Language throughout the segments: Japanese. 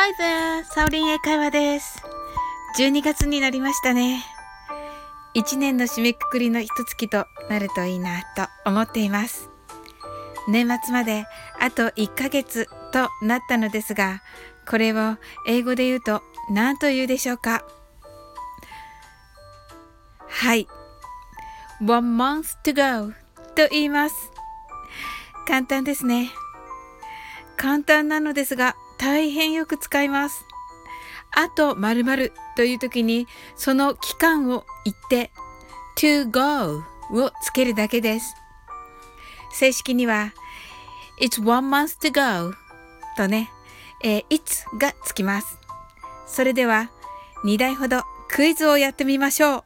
Hi there! サオリン英会話です。12月になりましたね。1年の締めくくりの一月となるといいなと思っています。年末まであと1ヶ月となったのですが、これを英語で言うと何と言うでしょうかはい。one month to go と言います。簡単ですね。簡単なのですが大変よく使います。あと〇〇という時にその期間を言って to go をつけるだけです。正式には It's one month to go とね、えー、It's がつきます。それでは2台ほどクイズをやってみましょう。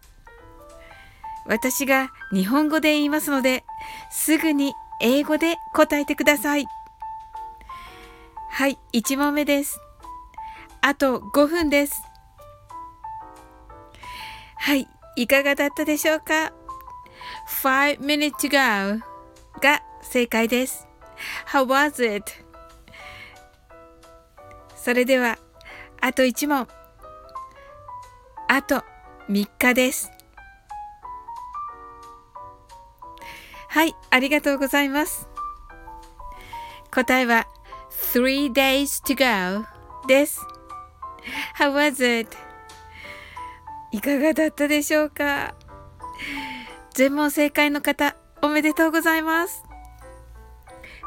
私が日本語で言いますので、すぐに英語で答えてください。はい、1問目です。あと5分です。はい、いかがだったでしょうか ?5 minutes to go が正解です。How was it? それでは、あと1問。あと3日です。はい、ありがとうございます。答えは three days to go です。How was it? いかがだったでしょうか？全問正解の方、おめでとうございます。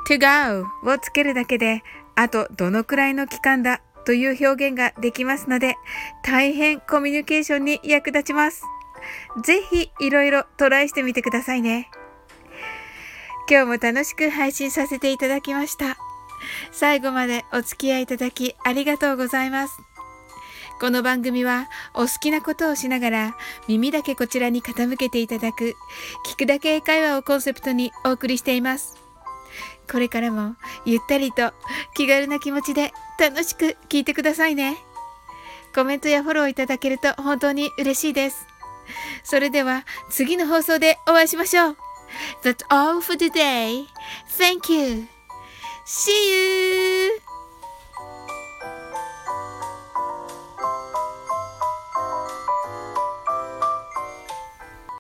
to go をつけるだけで、あとどのくらいの期間だという表現ができますので、大変コミュニケーションに役立ちます。ぜひいろいろトライしてみてくださいね。今日も楽しく配信させていただきました。最後までお付き合いいただきありがとうございます。この番組はお好きなことをしながら耳だけこちらに傾けていただく聞くだけ英会話をコンセプトにお送りしています。これからもゆったりと気軽な気持ちで楽しく聞いてくださいね。コメントやフォローいただけると本当に嬉しいです。それでは次の放送でお会いしましょう。That's all for today. Thank you. See you.